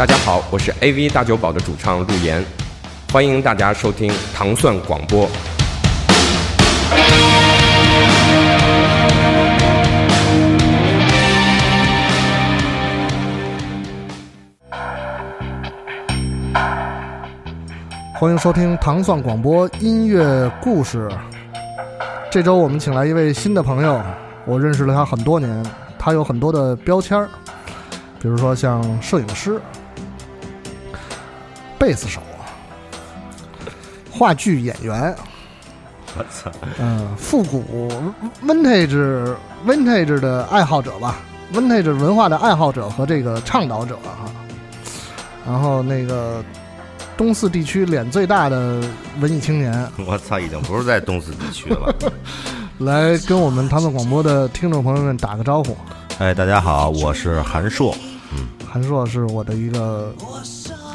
大家好，我是 AV 大酒保的主唱陆岩，欢迎大家收听糖蒜广播。欢迎收听糖蒜广播音乐故事。这周我们请来一位新的朋友，我认识了他很多年，他有很多的标签儿，比如说像摄影师、贝斯手、话剧演员，我操！嗯，复古 vintage vintage 的爱好者吧，vintage 文化的爱好者和这个倡导者哈。然后那个东四地区脸最大的文艺青年，我操，已经不是在东四地区了。来跟我们唐宋广播的听众朋友们打个招呼。哎，大家好，我是韩硕。嗯韩硕是我的一个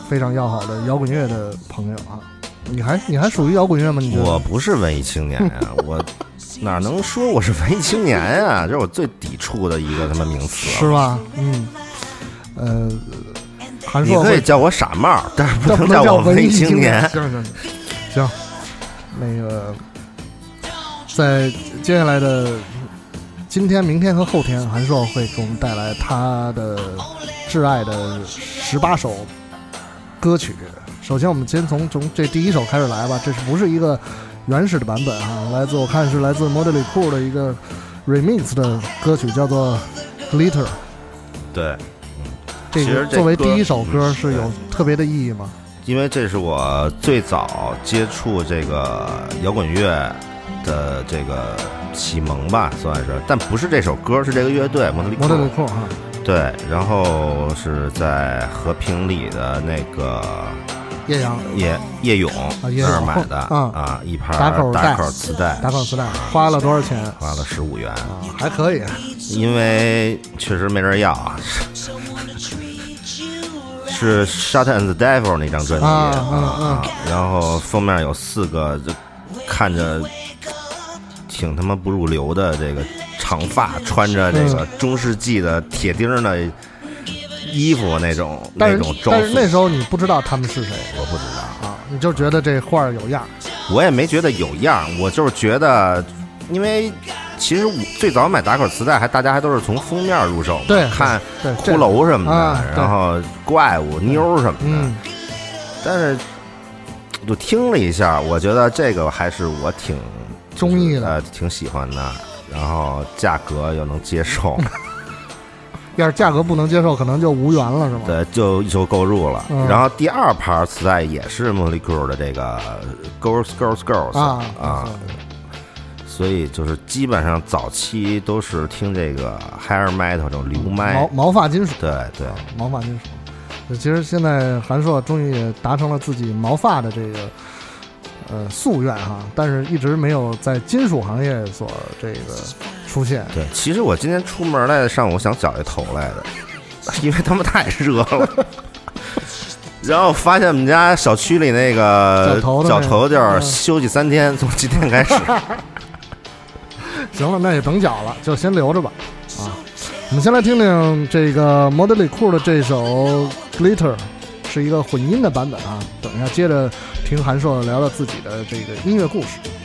非常要好的摇滚乐的朋友啊。你还你还属于摇滚乐吗？你我不是文艺青年呀，我 哪能说我是文艺青年呀？这是我最抵触的一个他妈名词。是吧？嗯，呃，韩你硕你可以叫我傻帽，但是不能叫我文艺青年。年。行行行，行，那个在接下来的今天、明天和后天，韩硕会给我们带来他的挚爱的十八首歌曲。首先，我们先从从这第一首开始来吧。这是不是一个原始的版本啊？来自我看是来自 Motley Crue 的一个 remix 的歌曲，叫做《Glitter》。对，嗯这个作为第一首歌是有嗯特别的意义吗？因为这是我最早接触这个摇滚乐的这个启蒙吧，算是。但不是这首歌，是这个乐队摩特利摩特利库。库哈。对，然后是在和平里的那个叶阳叶叶勇叶那儿勇买的嗯啊，一盘打口袋打口磁带，打口磁带花了多少钱？花了十五元，啊，还可以。因为确实没人要啊。是《Shut and the Devil》那张专辑啊嗯嗯啊然后封面有四个，就看着挺他妈不入流的这个长发，穿着这个中世纪的铁钉的衣服那种那种装束，但是那时候你不知道他们是谁我不知道。啊，你就觉得这画有样。我也没觉得有样，我就是觉得，因为其实我最早买打口磁带，还大家还都是从封面入手嘛，对看对，骷髅什么的，然后怪物、妞什么的。嗯，但是就听了一下，我觉得这个还是我挺中意的呃，挺喜欢的。然后价格又能接受，要是价格不能接受，可能就无缘了，是吗？对，就就购入了。嗯。然后第二盘磁带也是 Molecule 的这个 Girls Girls Girls 啊啊，所以就是基本上早期都是听这个 Hair Metal 这种流麦。毛，毛发金属，对对，毛发金属。其实现在韩硕终于也达成了自己毛发的这个呃夙愿哈，但是一直没有在金属行业所这个出现。对，其实我今天出门来上午想绞一头来的，因为他们太热了。然后发现我们家小区里那个绞头的地儿嗯休息三天，从今天开始。行了，那也甭绞了，就先留着吧。啊，我们先来听听这个 Motley Crue 的这首《Glitter》，是一个混音的版本啊。等一下接着听韩硕聊聊自己的这个音乐故事。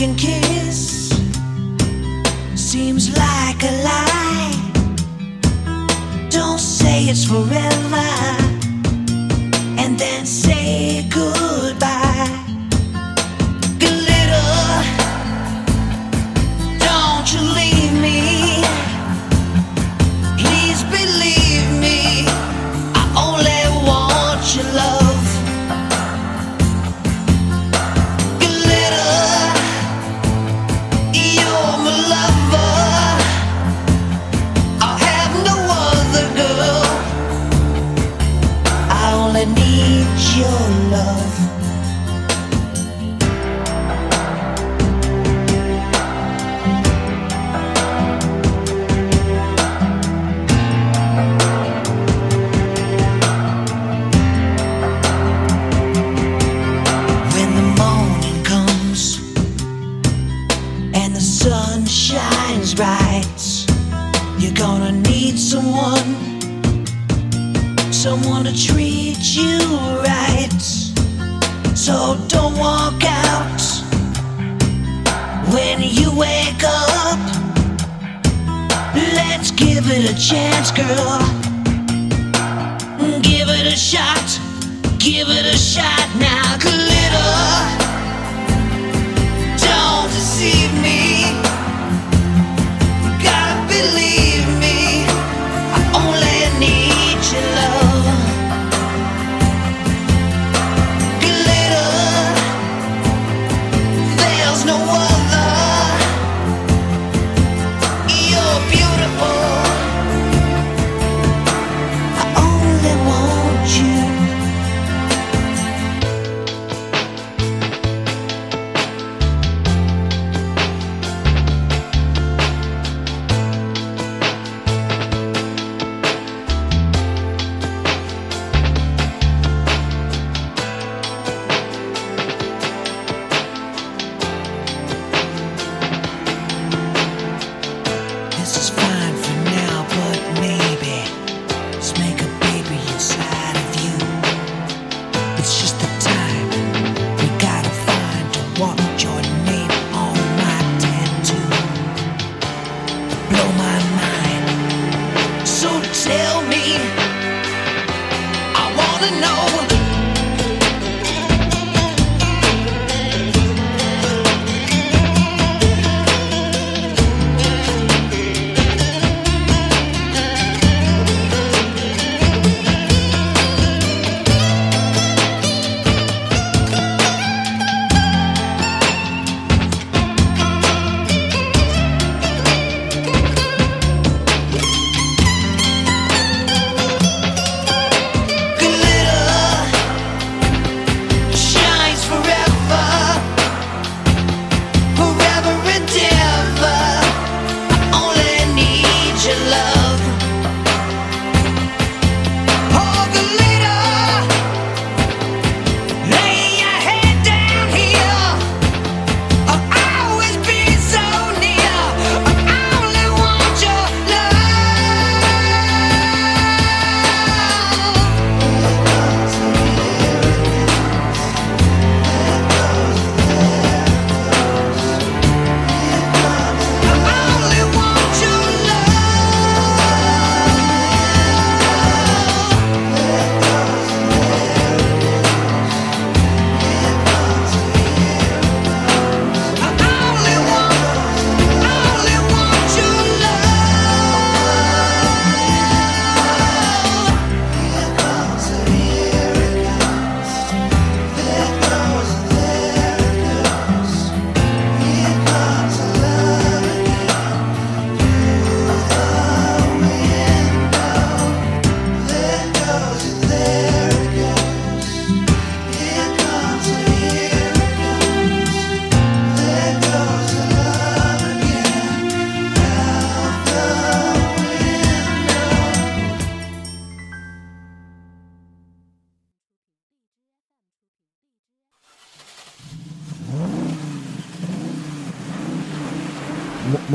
can kill it a chance, girl. Give it a shot. Give it a shot now, glitter.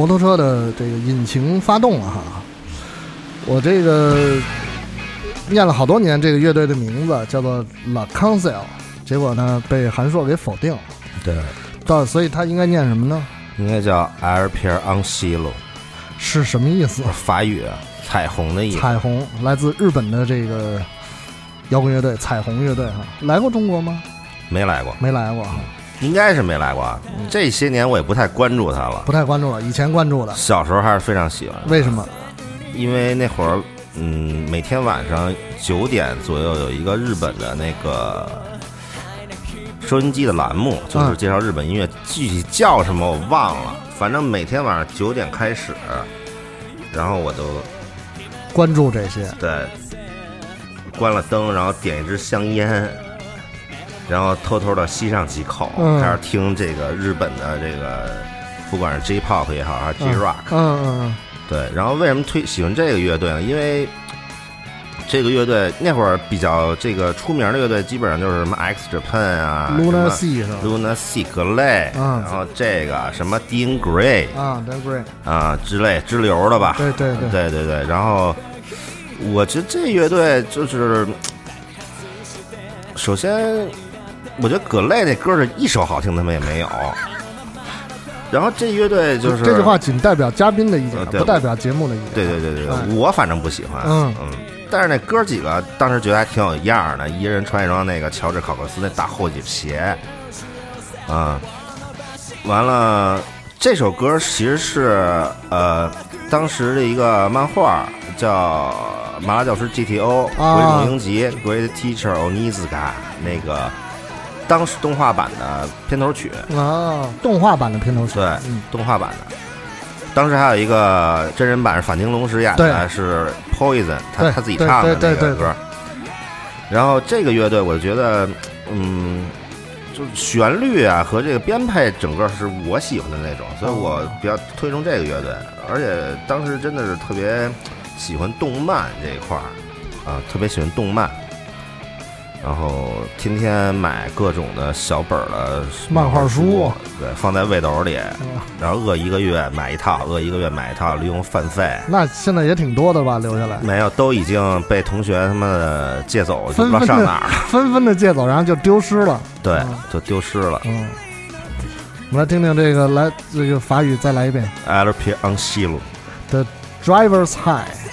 摩摩托车的这个引擎发动了哈。我这个念了好多年这个乐队的名字叫做 La Council，结果呢被韩硕给否定了。对，到所以他应该念什么呢？应该叫 Air Pierre on c i l o 是什么意思？法语彩虹的意思。彩虹来自日本的这个摇滚乐队彩虹乐队哈，来过中国吗？没来过，没来过哈，应该是没来过。这些年我也不太关注他了，不太关注了。以前关注的，小时候还是非常喜欢。为什么？因为那会儿，嗯，每天晚上九点左右有一个日本的那个收音机的栏目，就是介绍日本音乐，具体叫什么我忘了。反正每天晚上九点开始，然后我都关注这些。对，关了灯，然后点一支香烟，然后偷偷的吸上几口，嗯。开始听这个日本的这个，不管是 J-pop 也好，还是 J-rock，、嗯嗯对，然后为什么推喜欢这个乐队呢？因为这个乐队那会儿比较这个出名的乐队，基本上就是什么 X Japan 啊嗯，Luna 什么 Sea 是吧？Luna Sea 格雷，嗯。然后这个什么 Dean Gray 啊 d a Great，啊之类支流的吧，对对对。对对对。然后我觉得这乐队就是，首先我觉得葛雷那歌是一首好听他们也没有。然后这乐队就是这句话仅代表嘉宾的意见呃，不代表节目的意见。对对对对我反正不喜欢。嗯嗯但是那哥几个当时觉得还挺有样的，一人穿一双那个乔治考克斯那大厚底鞋，啊，完了，这首歌其实是呃当时的一个漫画叫《麻辣教师 GTO 啊鬼冢英吉 Great Teacher Onizuka》那个当时动画版的片头曲，啊，动画版的片头曲。对嗯，动画版的。当时还有一个真人版是反町隆史演的，是 Poison，他他自己唱的那个歌。然后这个乐队，我觉得，嗯，就旋律啊和这个编配，整个是我喜欢的那种，所以我比较推崇这个乐队。而且当时真的是特别喜欢动漫这一块儿，啊，特别喜欢动漫。然后天天买各种的小本儿的漫画书书，对，放在背兜里，然后饿一个月买一套，饿一个月买一套，利用饭费。那现在也挺多的吧？留下来，没有，都已经被同学他妈的借走，就不上哪儿了。纷纷的借走，然后就丢失了。对嗯，就丢失了。嗯，我们来听听这个，来这个法语再来一遍 a l p on 西路，，The Driver's High。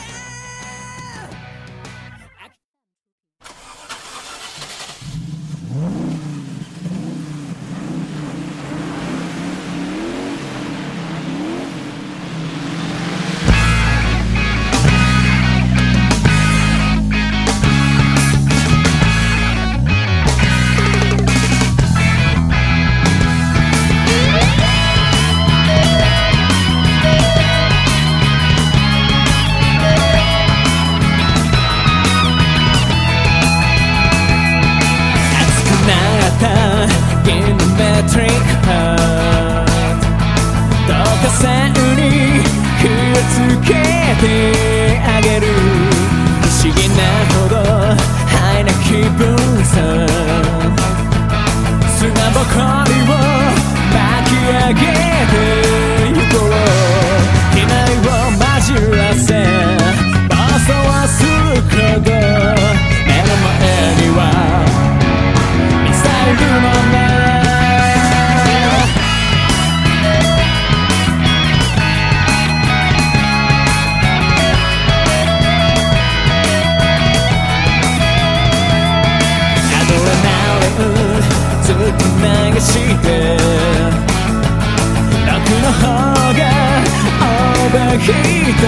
バーヒー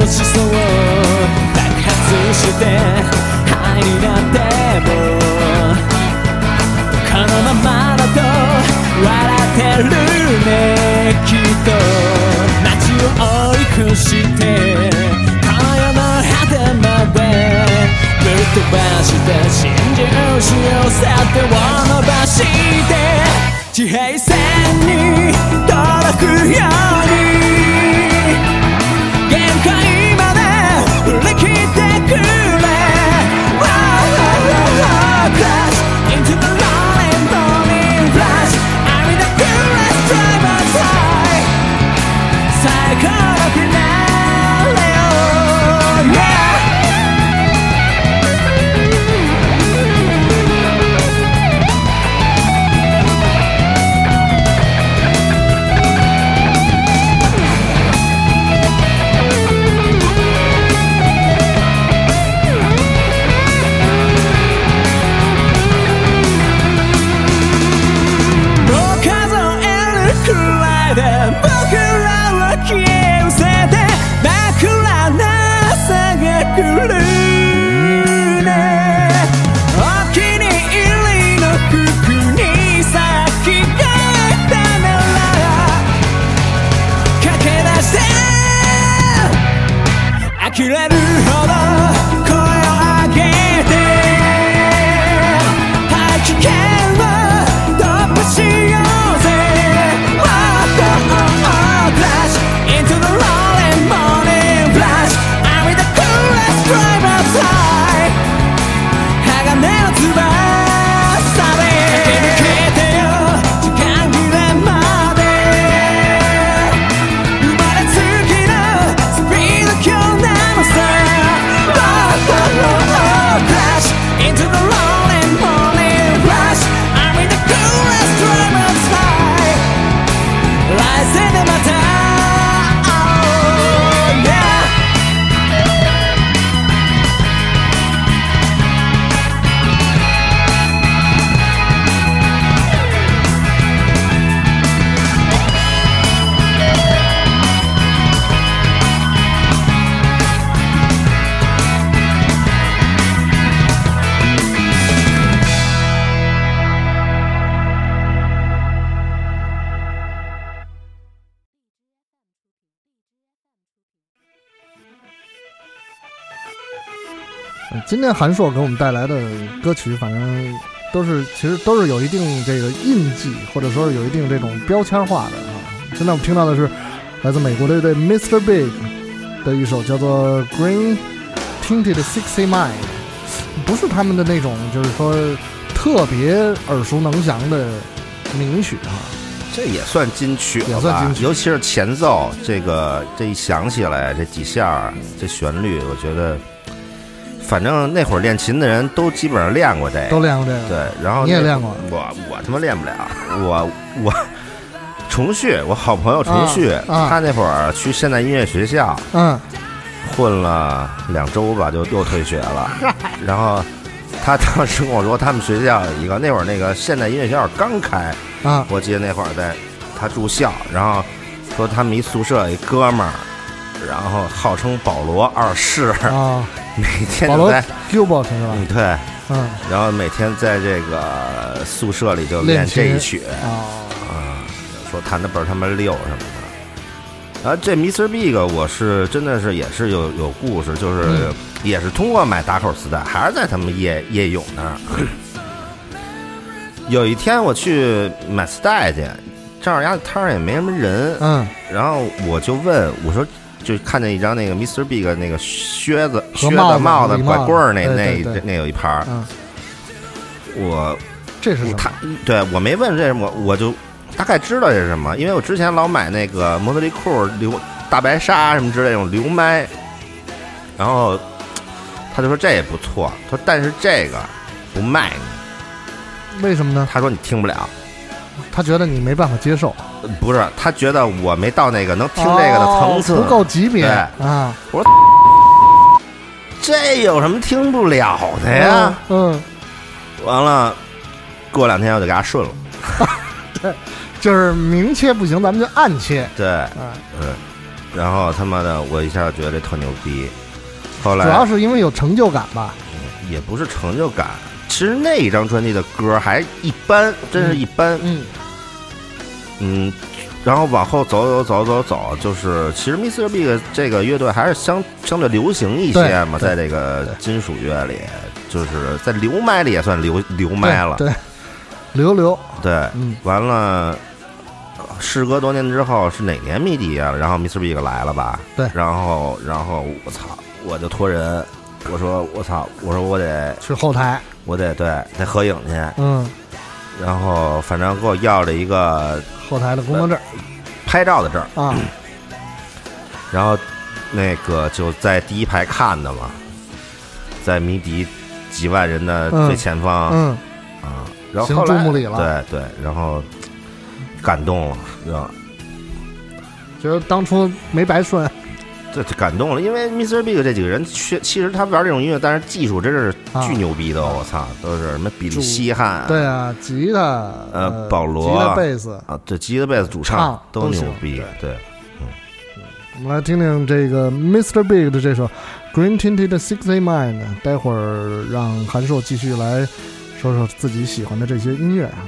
トしそう爆発してハイになってもこのままだと笑ってるねきっと街を追い越してこの世の果てまでぶっ飛ばして真珠しを去ってを伸ばして地平線に届くように韩硕给我们带来的歌曲，反正都是其实都是有一定这个印记，或者说是有一定这种标签化的啊。现在我们听到的是来自美国的乐队 Mr. Big 的一首叫做《Green Tinted Sixty Mile》，不是他们的那种就是说特别耳熟能详的名曲啊。这也算金曲了吧？也算金曲尤其是前奏，这个这一响起来，这几下这旋律，我觉得，反正那会儿练琴的人都基本上练过这个，都练过这个，对。然后你也练过？我我他妈练不了，我我重旭，我好朋友重旭，他那会儿去现代音乐学校嗯。混了两周吧，就又退学了。然后他当时跟我说，他们学校有一个那会儿那个现代音乐学校刚开。啊。我记得那会儿在他住校，然后说他们一宿舍一哥们儿，然后号称保罗二世，啊，每天保罗在 Gilbert 是吧？嗯对，嗯然后每天在这个宿舍里就练这一曲啊，啊，说弹的倍儿他妈溜什么的。然后这 Mr. Big 我是真的是也是有有故事，就是嗯也是通过买打口磁带，还是在他们夜夜勇那儿。有一天我去买磁带去，正好家摊儿也没什么人，嗯然后我就问我说，就看见一张那个 Mr. Big 那个靴子、靴子、帽子拐棍儿那那那有一盘儿，嗯，我这是他？对我没问这是什么，我就大概知道这是什么，因为我之前老买那个摩托利裤流大白鲨什么之类的那种流麦，然后他就说这也不错，他说但是这个不卖你，为什么呢？他说你听不了。他觉得你没办法接受，呃不是，他觉得我没到那个能听这个的层次，哦不够级别啊！我说。这有什么听不了的呀？嗯，完了，过两天我就给他顺了。对，就是明切不行，咱们就暗切。对，啊，嗯，然后他妈的，我一下觉得这特牛逼。后来主要是因为有成就感吧。也不是成就感，其实那一张专辑的歌还一般，真是一般。嗯嗯，然后往后走走走走走，就是其实 Mr. Big 这个乐队还是相相对流行一些嘛，在这个金属乐里，就是在流麦里也算流流麦了。对，对留留，对，嗯完了，事隔多年之后是哪年迷笛啊？然后 Mr. Big 来了吧？对然后然后我操，我就托人，我说我操，我说我得去后台。我得对得合影去，嗯，然后反正给我要了一个后台的工作证。拍照的证儿，啊，然后那个就在第一排看的嘛，在迷笛几万人的最前方、嗯，啊，然后后来对对，然后感动了，知道吧觉得当初没白顺。这这感动了，因为 Mr. Big 这几个人，确其实他玩这种音乐，但是技术真是啊巨牛逼的，我操，都是什么比利西汉，对啊，吉他，呃保罗吉他、贝斯。啊，这吉他贝斯主唱唱都牛逼，对嗯，我们来听听这个 Mr. Big 的这首《Green Tinted Sixty Mile》。待会儿让韩硕继续来说说自己喜欢的这些音乐啊。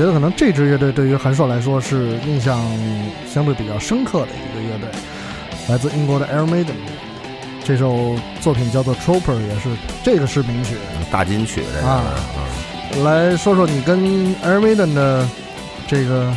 觉得可能这支乐队对于韩硕来说是印象相对比较深刻的一个乐队，来自英国的 Iron Maiden。这首作品叫做《Trooper》，也是这个是名曲。大金曲这个啊嗯来说说你跟 Iron Maiden 的这个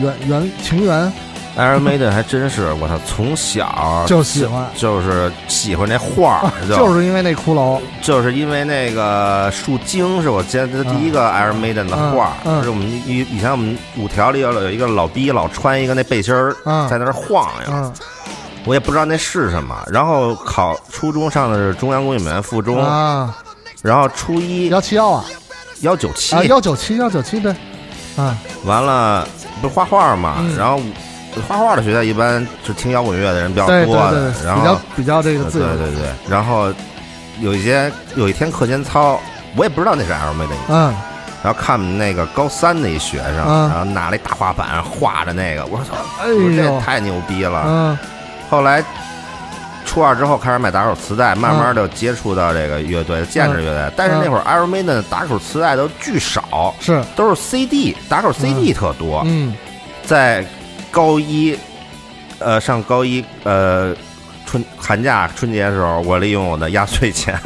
缘缘情缘，Iron Maiden 还真是我操，从小就喜欢就是喜欢那画儿，就是因为那骷髅。就是因为那个树精是我见的第一个 Iron Maiden 的画儿，嗯。嗯就是我们以以前我们五条里有有一个老逼老穿一个那背心儿嗯在那儿晃悠，嗯。我也不知道那是什么。然后考初中上的是中央工艺美院附中，啊，然后初一幺七幺啊幺九七啊，幺九七幺九七对，啊完了不是画画嘛，嗯。然后画画的学校一般是听摇滚乐的人比较对对多对，的，然后比较这个对自由。对对，然后有一些有一天课间操，我也不知道那是 Iron Maiden，嗯。然后看我们那个高三的一学生，嗯。然后拿了一大画板画着那个，我说操，哎我说这太牛逼了。嗯。后来初二之后开始买打口磁带，慢慢的接触到这个乐队，见着乐队。但是那会儿 Iron Maiden 的打口磁带都巨少，是。都是 CD，打口 CD 特多。嗯。在高一，呃，上高一，呃，春寒假春节的时候，我利用我的压岁钱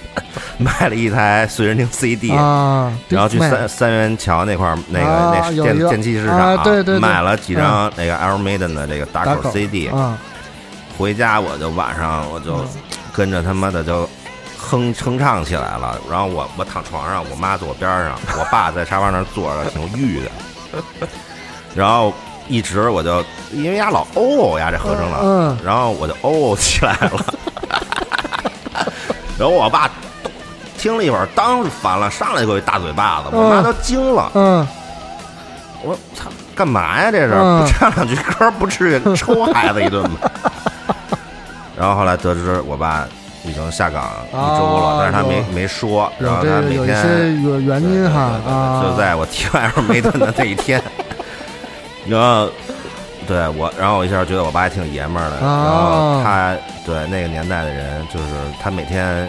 买了一台随身听 CD，、啊，然后去三三元桥那块儿那个、啊那电电器市场、啊对对对。买了几张那个 Iron Maiden 的这个打口 CD，、啊。回家我就晚上我就跟着他妈的就哼哼唱起来了。然后我我躺床上，我妈坐我边上，我爸在沙发那儿坐着，挺郁的。然后一直我就因为丫老哦呀这合成了，嗯然后我就哦起来了。然后我爸听了一会儿，当时烦了，上来给我一大嘴巴子，我妈嗯都惊了。嗯我操，干嘛呀？这是、嗯不唱两句歌，不至于抽孩子一顿吗？然后后来得知我爸已经下岗一周了，啊但是他没没说，然后他每天有一些天原原因哈就在我踢完 Iron Maiden 的那一天，然后对我，然后我一下觉得我爸还挺爷们儿的，然啊后他对那个年代的人，就是他每天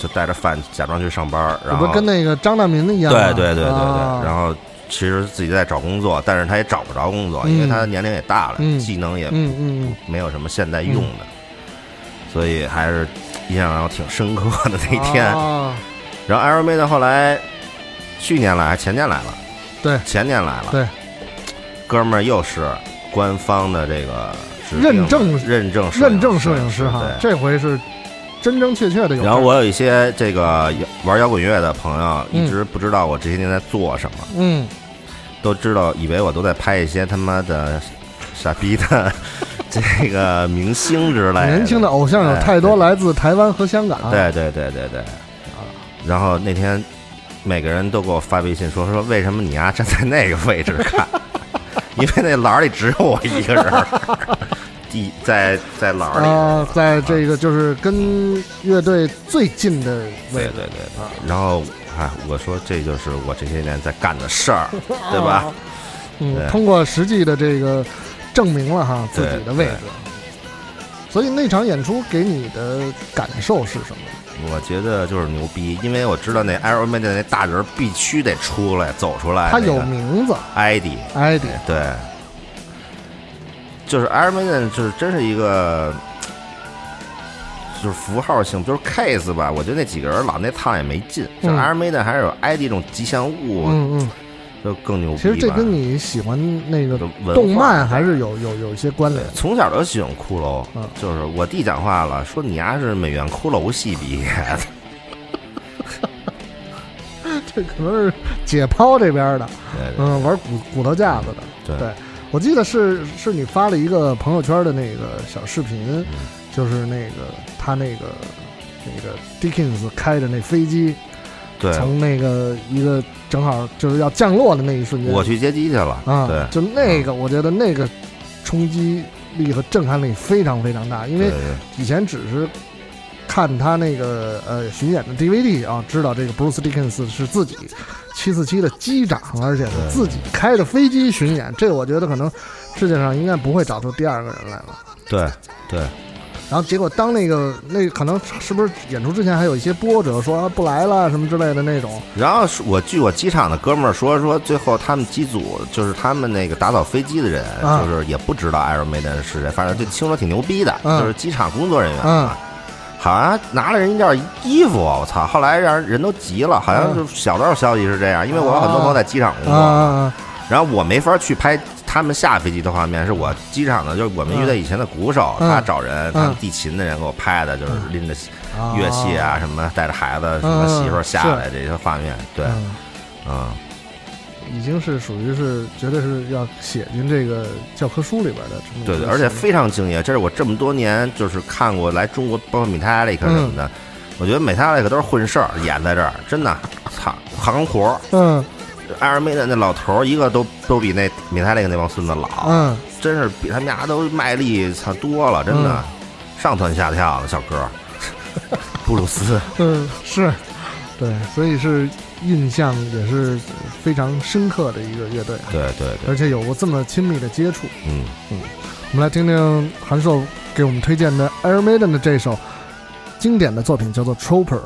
就带着饭假装去上班，然后不跟那个张大民一样吗？对对对对对，啊。然后其实自己在找工作，但是他也找不着工作，嗯因为他年龄也大了，嗯。技能也嗯嗯没有什么现在用的，所以还是印象让我挺深刻的那一天。啊。然后 Iron Maiden 后来去年来还前年来了，对。前年来了，对，哥们儿又是官方的这个认证认证认证摄摄影师哈，对。这回是真真切切的有。然后我有一些这个玩摇滚乐的朋友，嗯一直不知道我这些年在做什么，嗯都知道，以为我都在拍一些他妈的傻逼的 这个明星之类的。年轻的偶像有哎太多来自台湾和香港。对对对对对。然后那天每个人都给我发微信说说为什么你丫站在那个位置看？因为那栏里只有我一个人儿，第在在栏里。啊，在这个就是跟乐队最近的位置，对对对对。然后哎，我说这就是我这些年在干的事儿，对吧？嗯，通过实际的这个证明了哈自己的位置。所以那场演出给你的感受是什么？我觉得就是牛逼，因为我知道那 Iron Maiden 那大人必须得出来走出来。他有名字 ID，，ID，对，就是 Iron Maiden 就是真是一个。就是符号性，就是 case 吧。我觉得那几个人老那趟也没劲。像嗯 Iron Maiden 还是有 ID 这种吉祥物，嗯嗯，就更牛逼。其实这跟你喜欢那个动漫还是有有有一些关联。从小就喜欢骷髅，嗯就是我弟讲话了，说你丫是美院骷髅系毕业的，这可能是解剖这边的，对对嗯，玩骨骨头架子的。对对，我记得是是你发了一个朋友圈的那个小视频，嗯就是那个他那个那个 Dickens 开着那飞机，对，从那个一个正好就是要降落的那一瞬间，我去接机去了，啊，对，就那个，我觉得那个冲击力和震撼力非常非常大，因为以前只是看他那个呃巡演的 DVD 啊，知道这个 Bruce Dickens 是自己 七四七的机长，而且是自己开着飞机巡演，这我觉得可能世界上应该不会找出第二个人来了。对对，然后结果当那个那可能是不是演出之前还有一些波折，说啊不来了什么之类的那种，然后我据我机场的哥们儿说，说最后他们机组就是他们那个打扫飞机的人，啊。就是也不知道 Iron Maiden 是谁，反正就听说挺牛逼的，嗯就是机场工作人员。好像拿了人一件衣服，我操！后来让人都急了，好像就小道消息是这样，因为我有很多朋友在机场工啊作，啊。然后我没法去拍他们下飞机的画面，是我机场的，就是我们乐队以前的鼓手，嗯。他找人，嗯他们地勤的人给我拍的，就是拎着啊乐器啊什么，带着孩子什么嗯媳妇儿下来这些画面，对，嗯。嗯。已经是属于是绝对是要写进这个教科书里边的对对，而且非常敬业，这是我这么多年就是看过来中国，包括 Metallica 什么的，我觉得 Metallica 都是混事儿，演在这儿，真的，操，行活儿。嗯 Iron Maiden 那老头儿一个都都比那 Metallica 那帮孙子老，嗯真是比他们家都卖力操多了，真的，嗯上蹿下跳的小哥，布鲁斯，嗯是，对，所以是印象也是非常深刻的一个乐队，对对对，而且有过这么亲密的接触。嗯嗯，我们来听听韩硕给我们推荐的 Iron Maiden 的这首经典的作品，叫做《Trooper》。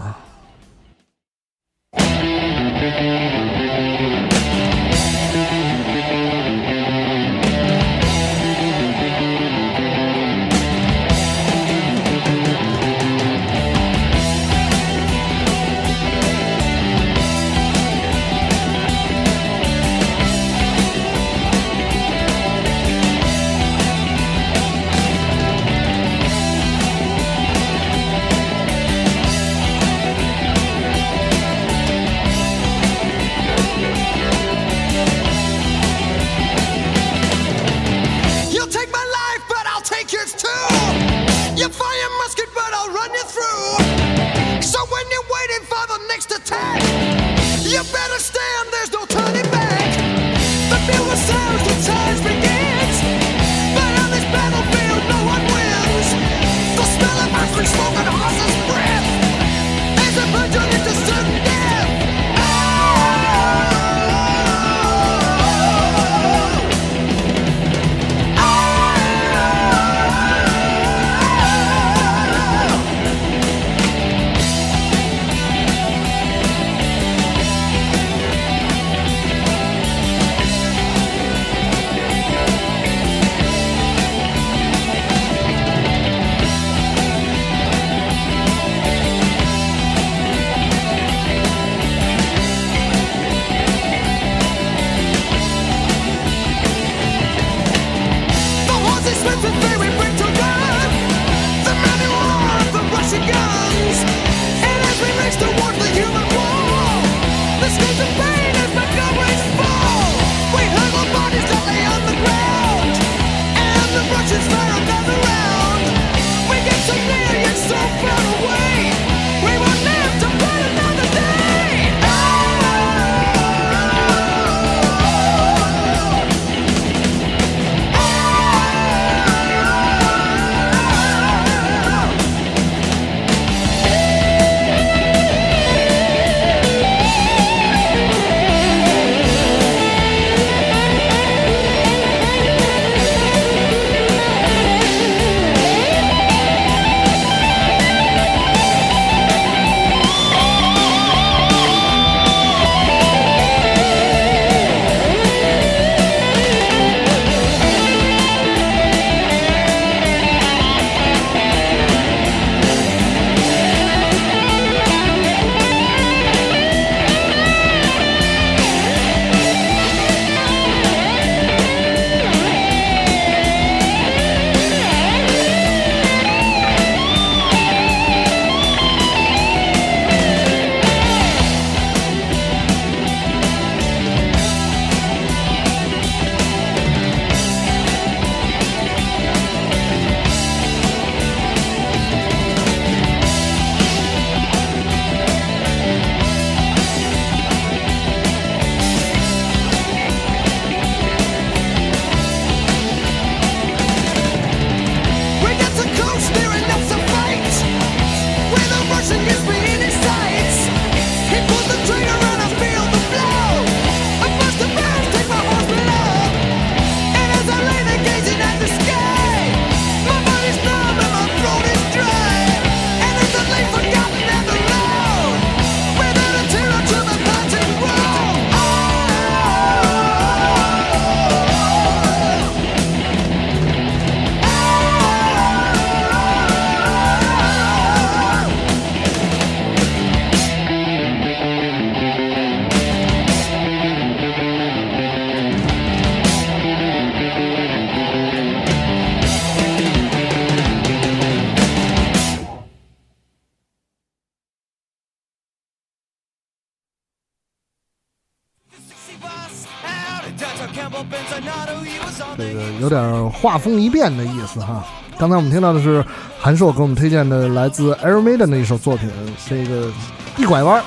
画风一变的意思哈。刚才我们听到的是韩硕给我们推荐的来自 Iron Maiden 的一首作品，这个一拐弯儿。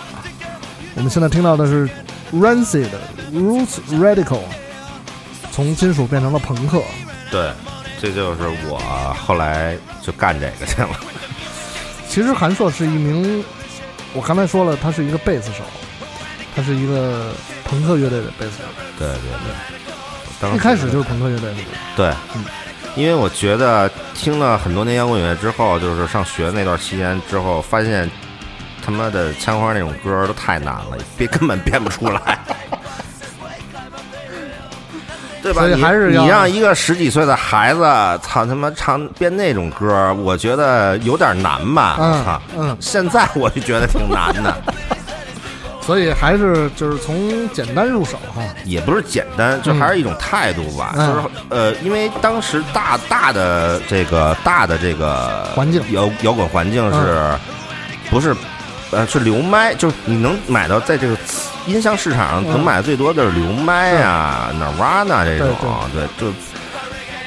我们现在听到的是 Rancid Roots Radical，从金属变成了朋克。对，这就是我后来就干这个去了。其实韩硕是一名，我刚才说了，他是一个贝斯手，他是一个朋克乐队的贝斯手，对对对，一开始就是朋克乐队的。对，嗯因为我觉得听了很多年摇滚乐之后，就是上学那段期间之后，发现他妈的枪花那种歌都太难了，编根本编不出来。对吧？你还是要你让一个十几岁的孩子，操他妈唱编那种歌，我觉得有点难吧？嗯操，嗯现在我就觉得挺难的，所以还是就是从简单入手哈。也不是简单，就还是一种态度吧。嗯就是呃，因为当时大大的这个大的这个环境摇摇滚环境是，不是呃是流麦，就是你能买到在这个音箱市场上嗯能买的最多的是流麦啊、Nirvana 这种，对，就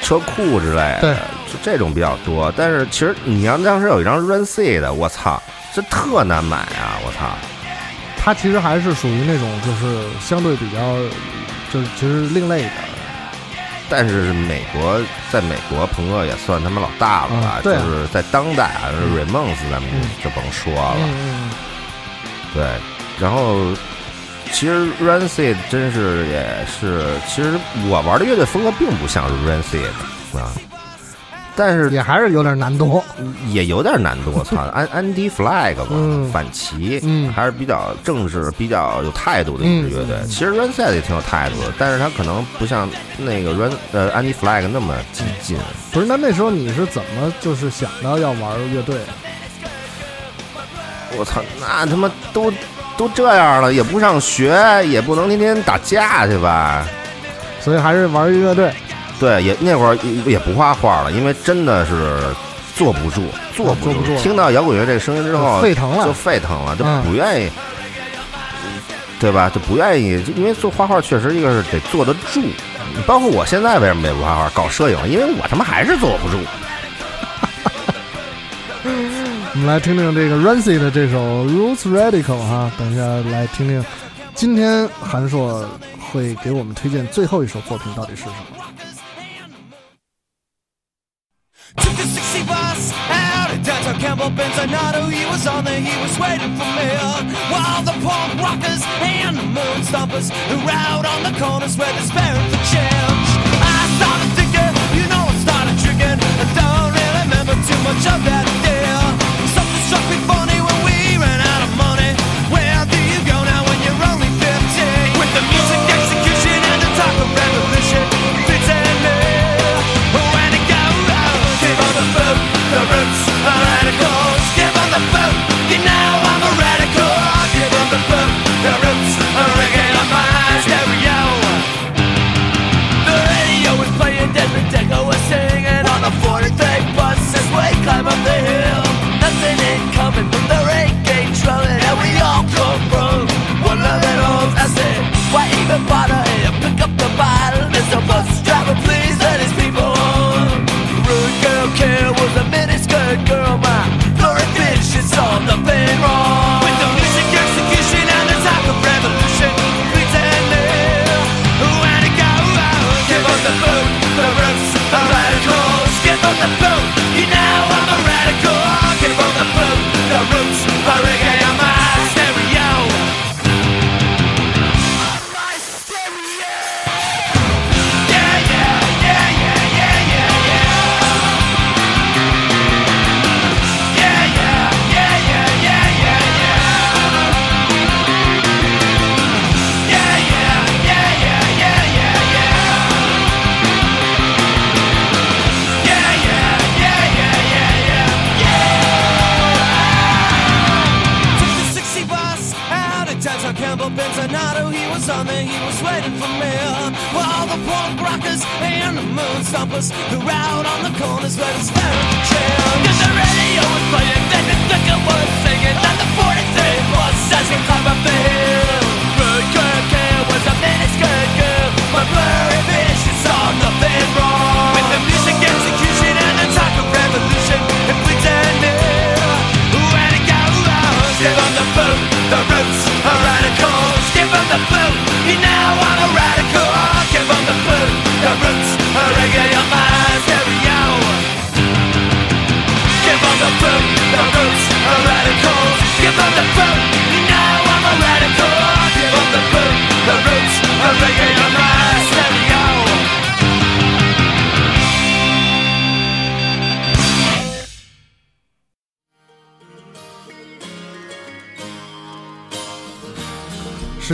车库之类对的，就这种比较多。但是其实你要当时有一张 Run C 的，我操，这特难买啊！我操。它其实还是属于那种就是相对比较，就是其实另类一点儿。但是美国，在美国朋克也算他们老大了吧？嗯对啊就是在当代啊，Ramones 咱们嗯就甭说了。对，然后其实 Rancid 真是也是，其实我玩的乐队风格并不像是 Rancid 啊，但嗯，是也还是有点难度。也有点难度。我操，安安迪 Flag 嘛，嗯反旗，嗯还是比较正式、比较有态度的一支乐队。嗯其实 Rancid 也挺有态度的，但是他可能不像那个 Run 呃安迪 Flag 那么激进。不是，那那时候你是怎么就是想到要玩乐队？我操，那他妈都都这样了，也不上学，也不能天天打架去吧？所以还是玩乐队。对，也那会儿也也不画画了，因为真的是坐不住，坐不住听到摇滚乐这个声音之后，沸腾了就沸腾了，就嗯不愿意，对吧？就不愿意，就因为做画画确实一个是得坐得住。包括我现在为什么也不画画，搞摄影，因为我他妈还是坐不住。我们来听听这个 Rancid 的这首 Roots Radical 哈，等一下来听听，今天韩硕会给我们推荐最后一首作品到底是什么？Downtown Campbell Benzinato. He was on there, he was waiting for me. While the punk rockers and the moon stompers who out on the corners were despairing for change. I started thinking, you know, I started drinking. I don't really remember too much of that day. Something struck me funny afford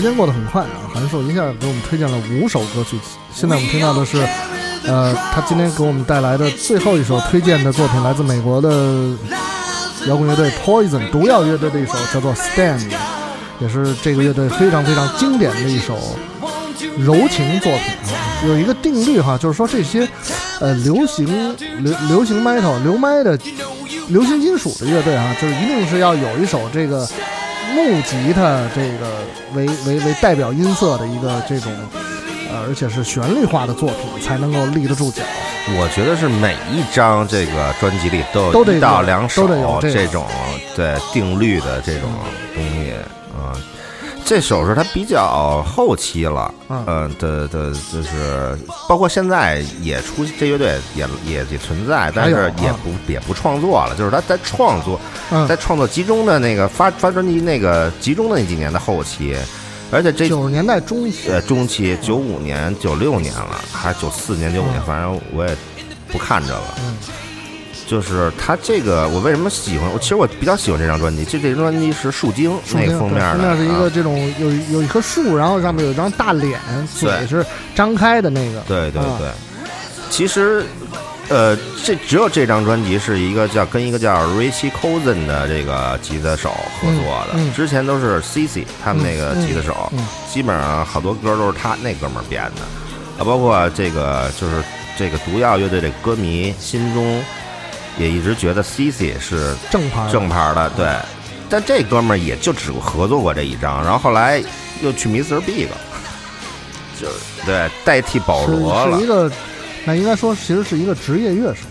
间过得很快啊，韩硕一下给我们推荐了五首歌曲。现在我们听到的是，呃，他今天给我们带来的最后一首推荐的作品，来自美国的摇滚乐队 Poison 毒药乐队的一首叫做《Stand》，也是这个乐队非常非常经典的一首柔情作品啊。有一个定律哈，就是说这些呃流行流流行 metal 流麦的流行金属的乐队啊，就是一定是要有一首这个木吉他这个为为为代表音色的一个这种呃，而且是旋律化的作品，才能够立得住脚。我觉得是每一张这个专辑里都都得有有一到两首这种对定律的这种东西啊。这首是他比较后期了，嗯。呃的的，就是包括现在也出这乐队也也也存在，但是也啊不也不创作了，就是他在创作，嗯。在创作集中的那个发发专辑那个集中的那几年的后期，而且这九十年代中期，呃，中期九五年、九六年了，还是九四年、九五年，反正我也不看这个。嗯就是他这个，我为什么喜欢？我其实我比较喜欢这张专辑，这这张专辑是树精那个封面的，封面是一个啊这种有有一棵树，然后上面有一张大脸，嘴是张开的那个。啊对对对。其实，呃，这只有这张专辑是一个叫跟一个叫 Richie Cozen 的这个吉他手合作的，嗯嗯之前都是 CC 他们那个吉他手，基本上好多歌都是他那哥们儿编的，啊，包括这个就是这个毒药乐队这歌迷心中也一直觉得 CC 是正牌儿正牌的，对。但这哥们儿也就只合作过这一张，然后后来又去 Mr. Big，就是对代替保罗了是是一。个，那应该说其实是一个职业乐手。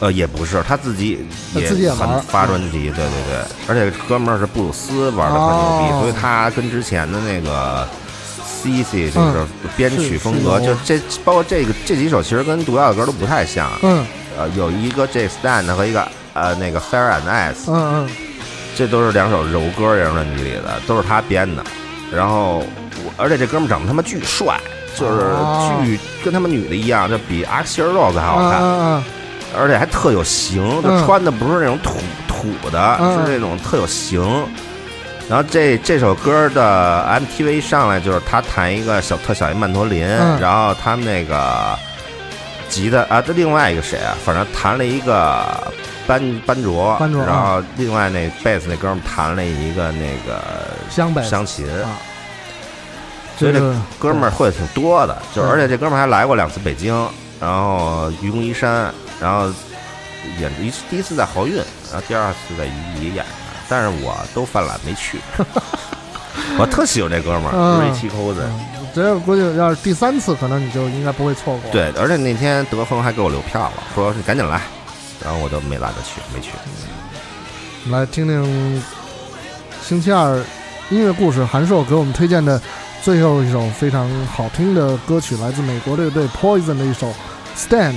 呃，也不是，他自己也很发专辑，对对对，而且哥们儿是布鲁斯玩的很牛逼，哦所以他跟之前的那个 CC 就是编曲风格，是就这包括这个这几首其实跟毒药的歌都不太像，嗯呃，有一个 J Stand 和一个呃那个 Fair and Ice，嗯嗯，这都是两首柔歌这张专辑里的，都是他编的。然后我，而且这哥们儿长得他妈巨帅，就是哦巨跟他们女的一样，就比 Axl Rose 还好看。而且还特有型，就嗯穿的不是那种土土的，嗯是那种特有型。然后这这首歌的 MTV 上来就是他弹一个小特小一曼陀林，嗯然后他们那个吉他啊，这另外一个谁啊，反正弹了一个班班卓，班卓然后另外那贝斯那哥们儿弹了一个那个湘琴，啊，所以这哥们儿会的挺多的，就而且这哥们儿还来过两次北京，然后愚公移山，然后演一次第一次在豪运，然后第二次在宜宜演的，但是我都犯懒没去。我特喜欢这哥们儿嗯瑞奇扣子，这要估计要是第三次，可能你就应该不会错过。，对，而且那天德峰还给我留票了，说你赶紧来，然后我就没来得去，没去。我们来听听星期二音乐故事韩硕给我们推荐的最后一首非常好听的歌曲，来自美国乐队 Poison 的一首《Stand》。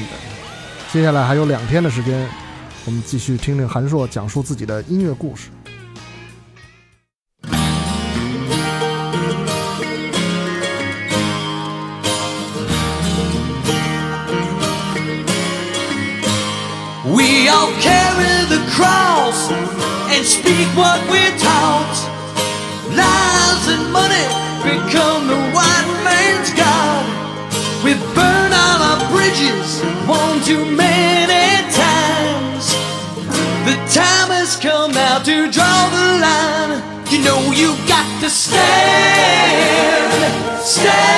接下来还有两天的时间，我们继续听听韩硕讲述自己的音乐故事。We all carry the cross and speak what we're taught. Lies and money become the white man's god. We burn all our bridges one too many times. The time has come now to draw the line. You know you got to stand, stand.